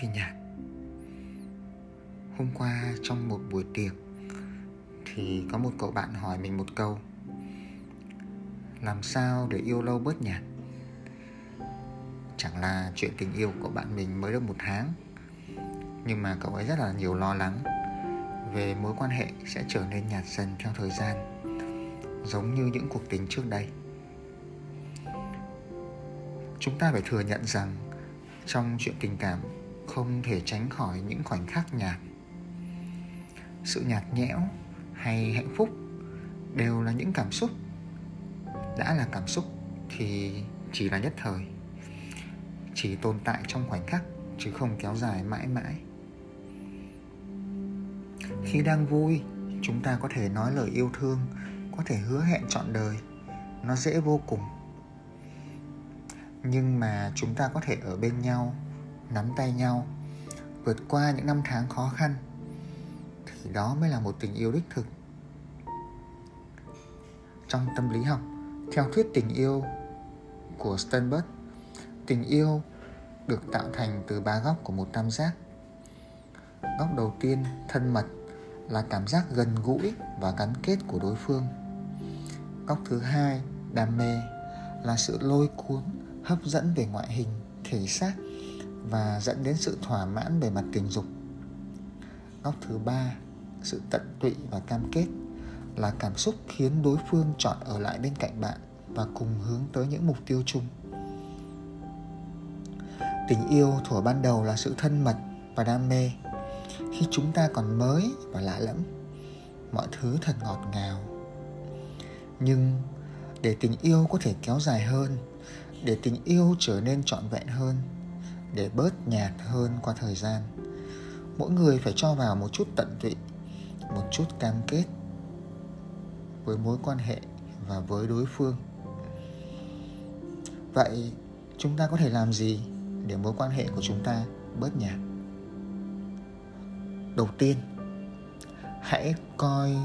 thì nhạt. Hôm qua trong một buổi tiệc thì có một cậu bạn hỏi mình một câu. Làm sao để yêu lâu bớt nhạt? Chẳng là chuyện tình yêu của bạn mình mới được một tháng, nhưng mà cậu ấy rất là nhiều lo lắng về mối quan hệ sẽ trở nên nhạt dần theo thời gian, giống như những cuộc tình trước đây. Chúng ta phải thừa nhận rằng trong chuyện tình cảm không thể tránh khỏi những khoảnh khắc nhạt. Sự nhạt nhẽo hay hạnh phúc đều là những cảm xúc. Đã là cảm xúc thì chỉ là nhất thời. Chỉ tồn tại trong khoảnh khắc, chứ không kéo dài mãi mãi. Khi đang vui, chúng ta có thể nói lời yêu thương, có thể hứa hẹn trọn đời. Nó dễ vô cùng. Nhưng mà chúng ta có thể ở bên nhau nắm tay nhau, vượt qua những năm tháng khó khăn, thì đó mới là một tình yêu đích thực. Trong tâm lý học, theo thuyết tình yêu của Sternberg, tình yêu được tạo thành từ ba góc của một tam giác. Góc đầu tiên, thân mật, là cảm giác gần gũi và gắn kết của đối phương. Góc thứ hai, đam mê, là sự lôi cuốn, hấp dẫn về ngoại hình, thể xác và dẫn đến sự thỏa mãn về mặt tình dục. Góc thứ ba, sự tận tụy và cam kết là cảm xúc khiến đối phương chọn ở lại bên cạnh bạn và cùng hướng tới những mục tiêu chung. Tình yêu thuở ban đầu là sự thân mật và đam mê. Khi chúng ta còn mới và lạ lẫm, mọi thứ thật ngọt ngào. Nhưng để tình yêu có thể kéo dài hơn, để tình yêu trở nên trọn vẹn hơn để bớt nhạt hơn qua thời gian. Mỗi người phải cho vào một chút tận tụy, một chút cam kết với mối quan hệ và với đối phương. Vậy chúng ta có thể làm gì để mối quan hệ của chúng ta bớt nhạt? Đầu tiên, hãy coi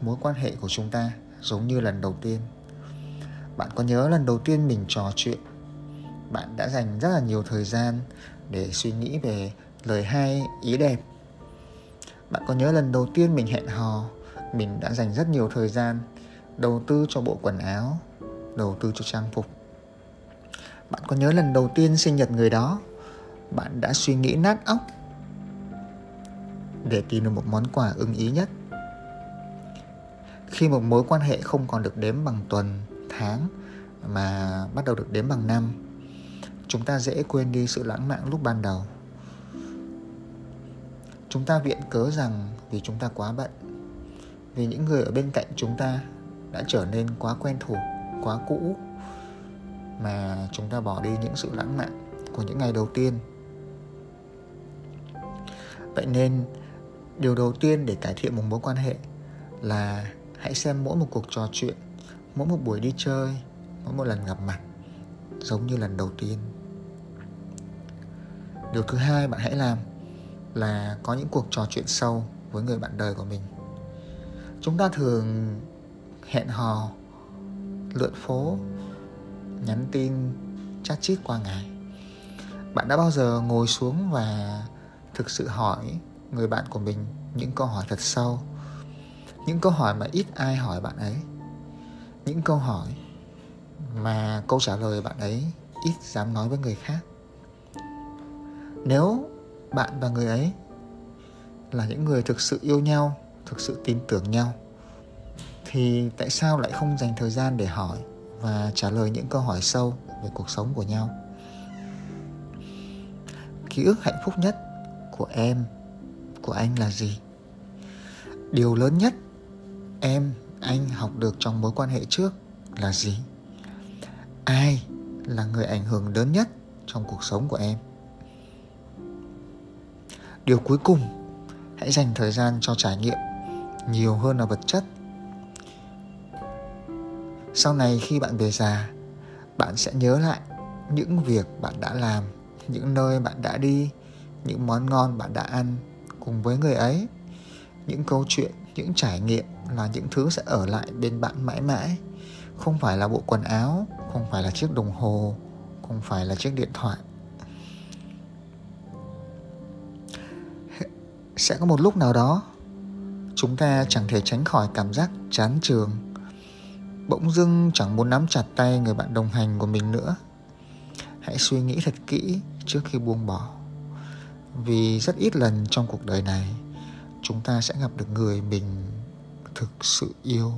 mối quan hệ của chúng ta giống như lần đầu tiên. Bạn có nhớ lần đầu tiên mình trò chuyện bạn đã dành rất là nhiều thời gian để suy nghĩ về lời hay, ý đẹp. Bạn có nhớ lần đầu tiên mình hẹn hò, mình đã dành rất nhiều thời gian đầu tư cho bộ quần áo, đầu tư cho trang phục. Bạn có nhớ lần đầu tiên sinh nhật người đó, bạn đã suy nghĩ nát óc để tìm được một món quà ưng ý nhất? Khi một mối quan hệ không còn được đếm bằng tuần, tháng mà bắt đầu được đếm bằng năm chúng ta dễ quên đi sự lãng mạn lúc ban đầu. Chúng ta viện cớ rằng vì chúng ta quá bận, vì những người ở bên cạnh chúng ta đã trở nên quá quen thuộc, quá cũ, mà chúng ta bỏ đi những sự lãng mạn của những ngày đầu tiên. Vậy nên, điều đầu tiên để cải thiện một mối quan hệ là hãy xem mỗi một cuộc trò chuyện, mỗi một buổi đi chơi, mỗi một lần gặp mặt giống như lần đầu tiên điều thứ hai bạn hãy làm là có những cuộc trò chuyện sâu với người bạn đời của mình. Chúng ta thường hẹn hò, lượn phố, nhắn tin, chat chít qua ngày. Bạn đã bao giờ ngồi xuống và thực sự hỏi người bạn của mình những câu hỏi thật sâu? Những câu hỏi mà ít ai hỏi bạn ấy. Những câu hỏi mà câu trả lời bạn ấy ít dám nói với người khác nếu bạn và người ấy là những người thực sự yêu nhau, thực sự tin tưởng nhau, thì tại sao lại không dành thời gian để hỏi và trả lời những câu hỏi sâu về cuộc sống của nhau? Ký ức hạnh phúc nhất của em, của anh là gì? Điều lớn nhất em, anh học được trong mối quan hệ trước là gì? Ai là người ảnh hưởng lớn nhất trong cuộc sống của em? Điều cuối cùng, hãy dành thời gian cho trải nghiệm nhiều hơn là vật chất. Sau này khi bạn về già, bạn sẽ nhớ lại những việc bạn đã làm, những nơi bạn đã đi, những món ngon bạn đã ăn cùng với người ấy. Những câu chuyện, những trải nghiệm là những thứ sẽ ở lại bên bạn mãi mãi. Không phải là bộ quần áo, không phải là chiếc đồng hồ, không phải là chiếc điện thoại. Sẽ có một lúc nào đó, chúng ta chẳng thể tránh khỏi cảm giác chán trường bỗng dưng chẳng muốn nắm chặt tay người bạn đồng hành của mình nữa. Hãy suy nghĩ thật kỹ trước khi buông bỏ. Vì rất ít lần trong cuộc đời này, chúng ta sẽ gặp được người mình thực sự yêu.